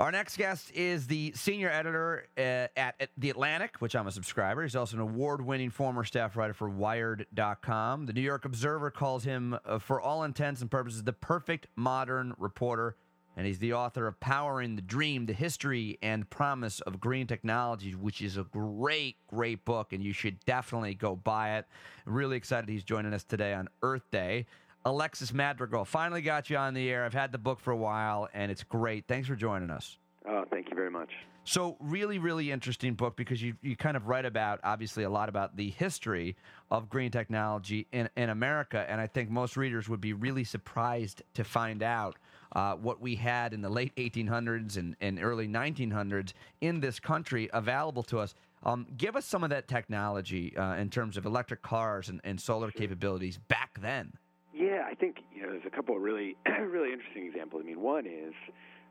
Our next guest is the senior editor uh, at, at, The Atlantic, which I'm a subscriber. He's also an award winning former staff writer for Wired.com. The New York Observer calls him, uh, for all intents and purposes, the perfect modern reporter. And he's the author of Powering the Dream, the History and Promise of Green Technologies, which is a great, great book, and you should definitely go buy it. really excited he's joining us today on Earth Day. Alexis Madrigal. Finally got you on the air. I've had the book for a while, and it's great. Thanks for joining us. Oh, thank you very much. So, really, really interesting book because you, you kind of write about, obviously, a lot about the history of green technology in, in America. And I think most readers would be really surprised to find out uh, what we had in the late 1800s and, and early 1900s in this country available to us. Um, give us some of that technology uh, in terms of electric cars and, and solar capabilities back then. Yeah, I think you know there's a couple of really really interesting examples. I mean, one is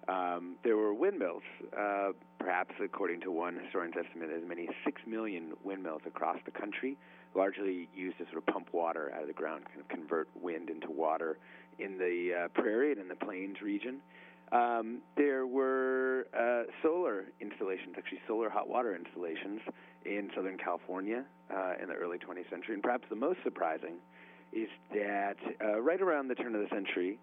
um, there were windmills, uh, perhaps according to one historian's estimate, as many as six million windmills across the country, largely used to sort of pump water out of the ground, kind of convert wind into water in the uh, prairie and in the plains region. Um, there were uh, solar installations, actually solar hot water installations in Southern California uh, in the early 20th century. And perhaps the most surprising is that uh, right around the turn of the century,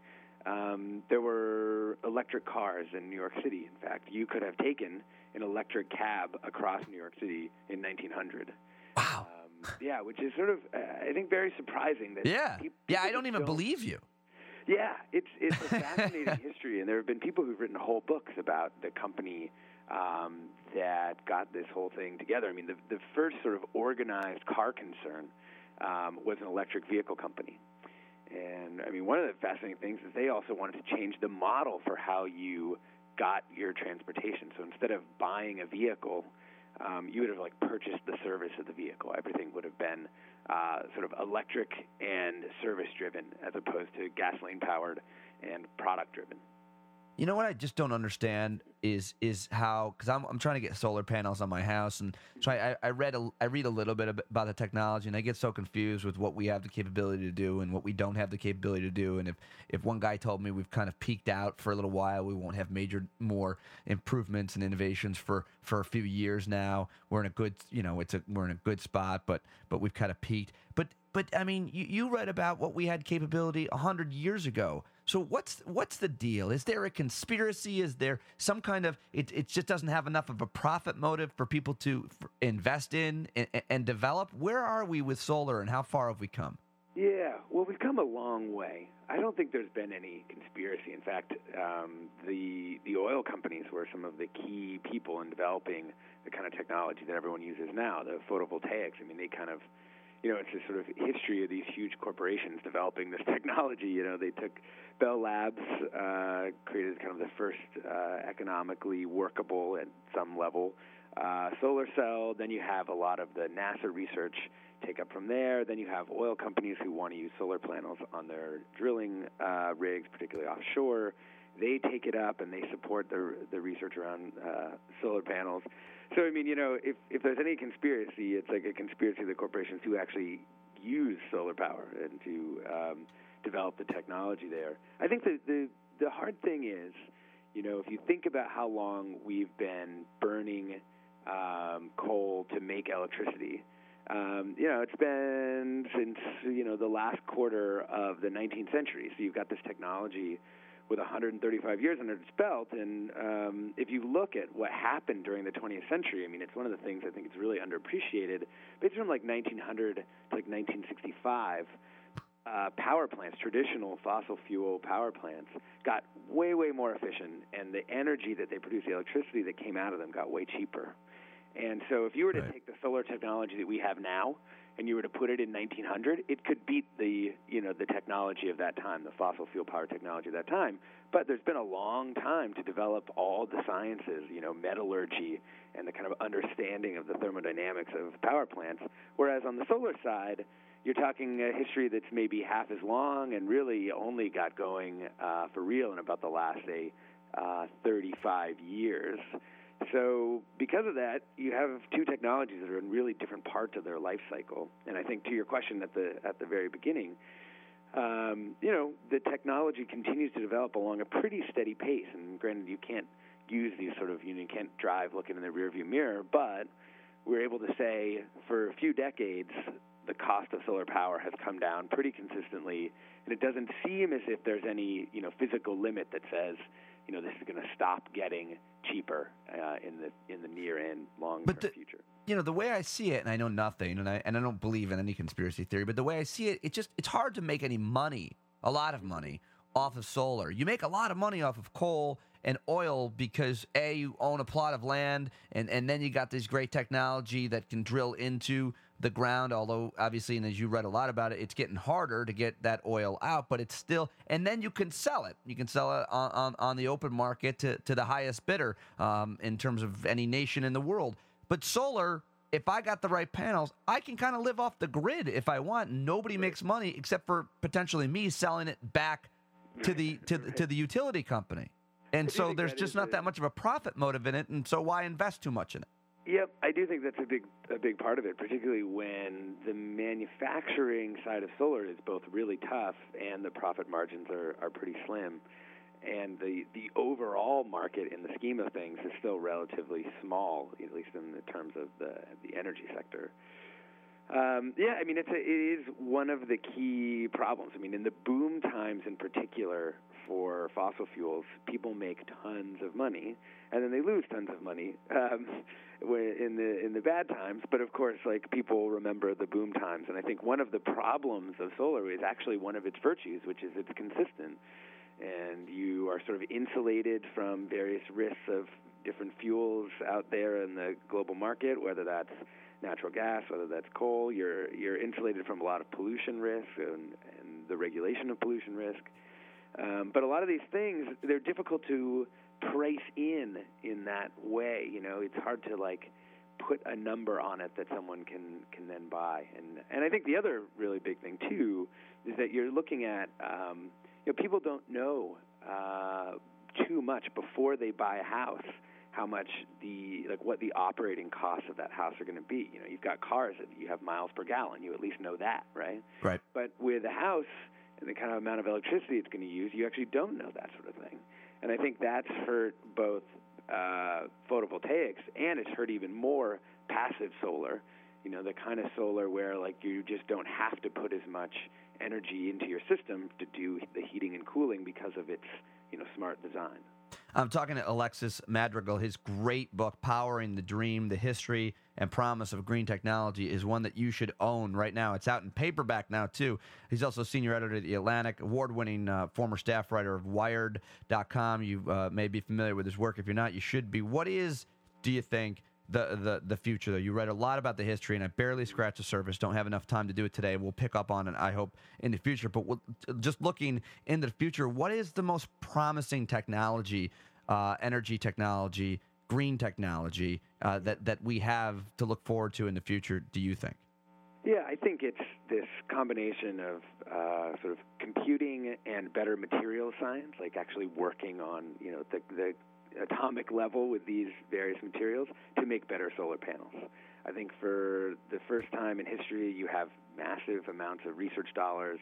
um, there were electric cars in New York City. In fact, you could have taken an electric cab across New York City in 1900. Wow. Um, yeah, which is sort of, uh, I think, very surprising. That yeah. People, yeah, I don't even believe you. Yeah, it's it's a fascinating history, and there have been people who've written whole books about the company um, that got this whole thing together. I mean, the the first sort of organized car concern um, was an electric vehicle company. And I mean, one of the fascinating things is they also wanted to change the model for how you got your transportation. So instead of buying a vehicle, um, you would have like purchased the service of the vehicle. Everything would have been uh, sort of electric and service driven, as opposed to gasoline powered and product driven. You know what I just don't understand is is how because I'm I'm trying to get solar panels on my house and try I, I read a, I read a little bit about the technology and I get so confused with what we have the capability to do and what we don't have the capability to do. And if if one guy told me we've kind of peaked out for a little while we won't have major more improvements and innovations for for a few years now. We're in a good you know it's a we're in a good spot but but we've kind of peaked. But but I mean you, you read about what we had capability hundred years ago so what's what's the deal? Is there a conspiracy? Is there some kind of it? It just doesn't have enough of a profit motive for people to invest in and, and develop. Where are we with solar, and how far have we come? Yeah, well, we've come a long way. I don't think there's been any conspiracy. In fact, um, the the oil companies were some of the key people in developing the kind of technology that everyone uses now, the photovoltaics. I mean, they kind of you know, it's this sort of history of these huge corporations developing this technology. You know, they took Bell Labs, uh, created kind of the first uh, economically workable at some level uh, solar cell. Then you have a lot of the NASA research take up from there. Then you have oil companies who want to use solar panels on their drilling uh, rigs, particularly offshore. They take it up and they support the the research around uh, solar panels. So I mean, you know, if if there's any conspiracy, it's like a conspiracy of the corporations who actually use solar power and to um, develop the technology there. I think the the the hard thing is, you know, if you think about how long we've been burning um, coal to make electricity. Um, you know, it's been since you know the last quarter of the 19th century. So you've got this technology with 135 years under its belt. And um, if you look at what happened during the 20th century, I mean, it's one of the things I think is really underappreciated. Based from like 1900 to like 1965, uh, power plants, traditional fossil fuel power plants, got way, way more efficient, and the energy that they produced, the electricity that came out of them, got way cheaper. And so, if you were to right. take the solar technology that we have now and you were to put it in 1900, it could beat technology of that time, the fossil fuel power technology of that time. But there's been a long time to develop all the sciences, you know, metallurgy and the kind of understanding of the thermodynamics of power plants. Whereas on the solar side, you're talking a history that's maybe half as long and really only got going uh, for real in about the last say uh, 35 years. So, because of that, you have two technologies that are in really different parts of their life cycle. And I think to your question at the at the very beginning, um, you know, the technology continues to develop along a pretty steady pace. And granted, you can't use these sort of you, know, you can't drive looking in the rearview mirror, but we're able to say for a few decades the cost of solar power has come down pretty consistently, and it doesn't seem as if there's any you know physical limit that says you know this is going to stop getting cheaper uh, in the in the near and long term future. You know the way I see it, and I know nothing, and I and I don't believe in any conspiracy theory, but the way I see it, it just it's hard to make any money, a lot of money, off of solar. You make a lot of money off of coal and oil because a you own a plot of land, and and then you got this great technology that can drill into the ground. Although obviously, and as you read a lot about it, it's getting harder to get that oil out, but it's still. And then you can sell it. You can sell it on on, on the open market to to the highest bidder um, in terms of any nation in the world. But solar. If I got the right panels, I can kind of live off the grid if I want. Nobody makes money except for potentially me selling it back to the to the, to the utility company. And so there's just not that much of a profit motive in it, and so why invest too much in it? Yep, I do think that's a big a big part of it, particularly when the manufacturing side of solar is both really tough and the profit margins are, are pretty slim. And the, the overall market in the scheme of things is still relatively small, at least in the terms of the the energy sector. Um, yeah, I mean it's a, it is one of the key problems. I mean, in the boom times in particular for fossil fuels, people make tons of money, and then they lose tons of money um, in the in the bad times. But of course, like people remember the boom times, and I think one of the problems of solar is actually one of its virtues, which is it's consistent, and you are sort of insulated from various risks of different fuels out there in the global market, whether that's natural gas, whether that's coal. You're you're insulated from a lot of pollution risk and, and the regulation of pollution risk. Um, but a lot of these things they're difficult to price in in that way. You know, it's hard to like put a number on it that someone can can then buy. And and I think the other really big thing too is that you're looking at um, you know people don't know uh, too much before they buy a house how much the like what the operating costs of that house are going to be. You know, you've got cars that you have miles per gallon. You at least know that, right? Right. But with a house and the kind of amount of electricity it's going to use, you actually don't know that sort of thing. And I think that's hurt both uh, photovoltaics and it's hurt even more passive solar. You know, the kind of solar where like you just don't have to put as much energy into your system to do the heating and cooling because of its you know smart design. I'm talking to Alexis Madrigal. His great book, Powering the Dream The History and Promise of Green Technology, is one that you should own right now. It's out in paperback now, too. He's also senior editor at The Atlantic, award winning uh, former staff writer of Wired.com. You uh, may be familiar with his work. If you're not, you should be. What is, do you think, the, the the future though. You read a lot about the history, and I barely scratched the surface. Don't have enough time to do it today. We'll pick up on it. I hope in the future. But we'll, just looking into the future, what is the most promising technology, uh, energy technology, green technology uh, that that we have to look forward to in the future? Do you think? Yeah, I think it's this combination of uh, sort of computing and better material science, like actually working on you know the the atomic level with these various materials to make better solar panels. I think for the first time in history, you have massive amounts of research dollars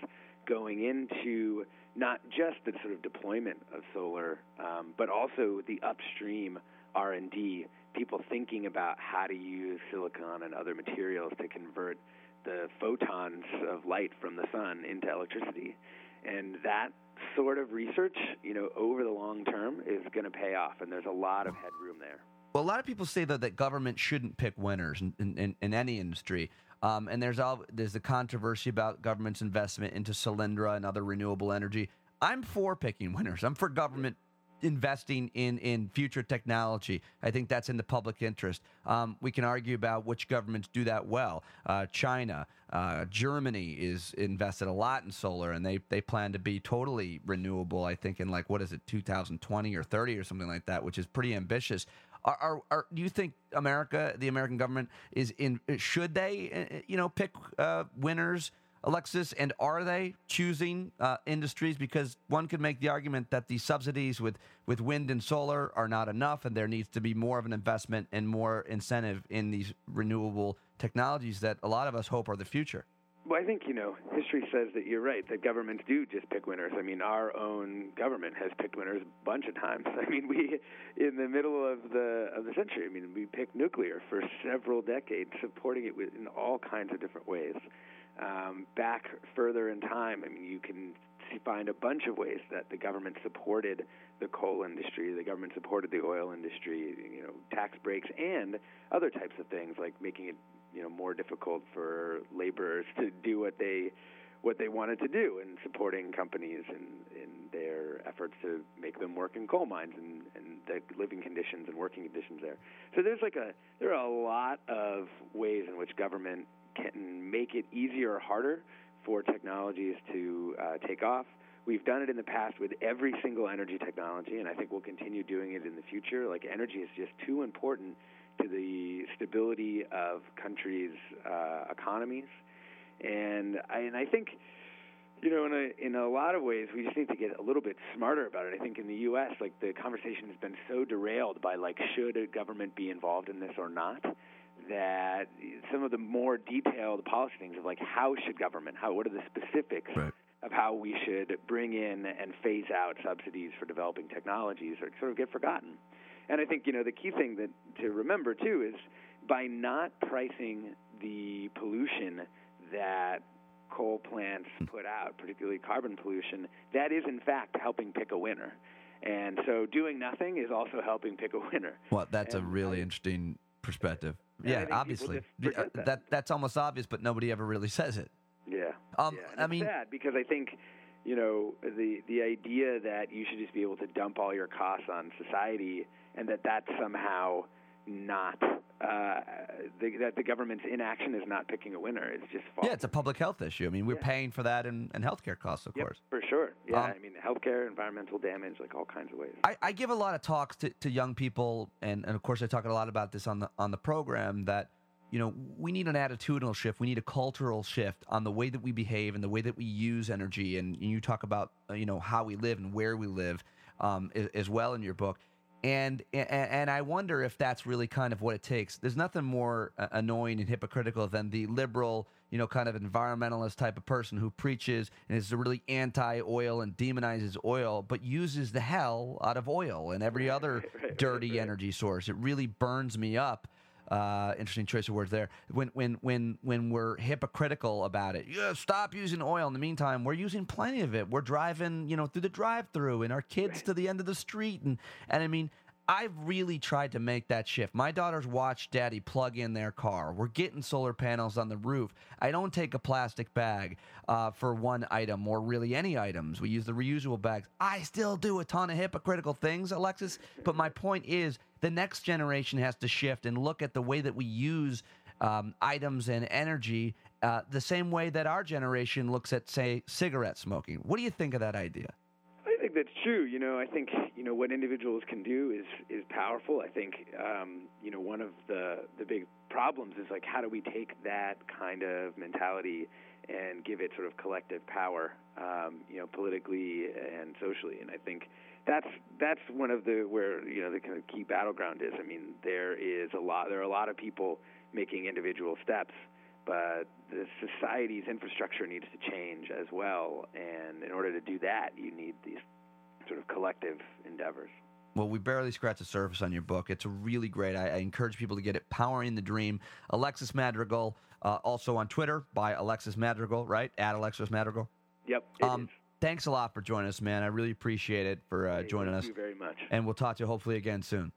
going into not just the sort of deployment of solar, um, but also the upstream R&D. People thinking about how to use silicon and other materials to convert the photons of light from the sun into electricity, and that sort of research, you know, over the long term is going to pay off, and there's a lot of headroom there. Well, a lot of people say though that government shouldn't pick winners in, in, in any industry. Um, and there's all there's the controversy about government's investment into Solyndra and other renewable energy. I'm for picking winners. I'm for government investing in in future technology. I think that's in the public interest. Um, we can argue about which governments do that well. Uh, China, uh, Germany is invested a lot in solar, and they they plan to be totally renewable. I think in like what is it, 2020 or 30 or something like that, which is pretty ambitious. Are, are, are, do you think America, the American government, is in? Should they, uh, you know, pick uh, winners Alexis, and are they choosing uh, industries? Because one could make the argument that the subsidies with, with wind and solar are not enough, and there needs to be more of an investment and more incentive in these renewable technologies that a lot of us hope are the future. Well, I think you know history says that you're right that governments do just pick winners. I mean, our own government has picked winners a bunch of times. I mean, we in the middle of the of the century. I mean, we picked nuclear for several decades, supporting it in all kinds of different ways. Um, back further in time, I mean, you can find a bunch of ways that the government supported the coal industry, the government supported the oil industry, you know, tax breaks and other types of things like making it you know more difficult for laborers to do what they what they wanted to do and supporting companies in, in their efforts to make them work in coal mines and, and the living conditions and working conditions there. So there's like a there are a lot of ways in which government can make it easier or harder for technologies to uh, take off. We've done it in the past with every single energy technology, and I think we'll continue doing it in the future. Like energy is just too important to the stability of countries' uh, economies, and I, and I think you know, in a in a lot of ways, we just need to get a little bit smarter about it. I think in the U.S., like the conversation has been so derailed by like should a government be involved in this or not, that some of the more detailed policy things of like how should government, how what are the specifics right. of how we should bring in and phase out subsidies for developing technologies, or sort of get forgotten. And I think you know the key thing that to remember too is by not pricing the pollution that coal plants hmm. put out, particularly carbon pollution, that is in fact helping pick a winner. And so doing nothing is also helping pick a winner. Well, that's And a really I- interesting perspective. Yeah, I Yeah, think people obviously. just The- forget uh, that. that's almost obvious, but nobody ever really says it. Yeah. Um, yeah. I mean- sad because I think, you know, the the idea that you should just be able to dump all your costs on society and that that's somehow not uh, the, that the government's inaction is not picking a winner It's just false. Yeah, it's a public health issue. I mean, we're Yeah. paying for that in, in healthcare costs, of Yep, course. for sure. Yeah, Um, I mean, healthcare, environmental damage, like all kinds of ways. I, I give a lot of talks to, to young people, and, and of course, I talk a lot about this on the on the program. That you know, we need an attitudinal shift. We need a cultural shift on the way that we behave and the way that we use energy. And, you talk about uh, you know how we live and where we live um, as well in your book. And, and and I wonder if that's really kind of what it takes. There's nothing more uh, annoying and hypocritical than the liberal, you know, kind of environmentalist type of person who preaches and is really anti-oil and demonizes oil, but uses the hell out of oil and every other right, right, dirty right. energy source. It really burns me up. Uh, interesting choice of words there. When when when when we're hypocritical about it, yeah, stop using oil. In the meantime, we're using plenty of it. We're driving, you know, through the drive-through, and our kids to the end of the street, and and I mean, I've really tried to make that shift. My daughters watch daddy plug in their car. We're getting solar panels on the roof. I don't take a plastic bag uh, for one item or really any items. We use the reusable bags. I still do a ton of hypocritical things, Alexis. But my point is the next generation has to shift and look at the way that we use um, items and energy uh, the same way that our generation looks at, say, cigarette smoking. What do you think of that idea? Think that's true. You know, I think you know what individuals can do is is powerful. I think um, you know one of the the big problems is like how do we take that kind of mentality and give it sort of collective power, um, you know, politically and socially. And I think that's that's one of the where you know the kind of key battleground is. I mean, there is a lot. There are a lot of people making individual steps, but the society's infrastructure needs to change as well. And in order to do that, you need these sort of collective endeavors. Well, we barely scratched the surface on your book. It's really great. I, I encourage people to get it. Powering the Dream. Alexis Madrigal, uh, also on Twitter by Alexis Madrigal, right? At Alexis Madrigal. Yep. Um, thanks a lot for joining us, man. I really appreciate it for uh, Hey, joining thank us. Thank you very much. And we'll talk to you hopefully again soon.